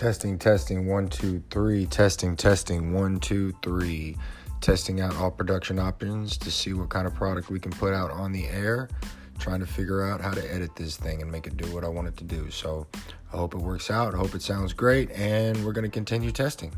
Testing, testing, one, two, three. Testing, testing, one, two, three. Testing out all production options to see what kind of product we can put out on the air. Trying to figure out how to edit this thing and make it do what I want it to do. So I hope it works out. I hope it sounds great. And we're going to continue testing.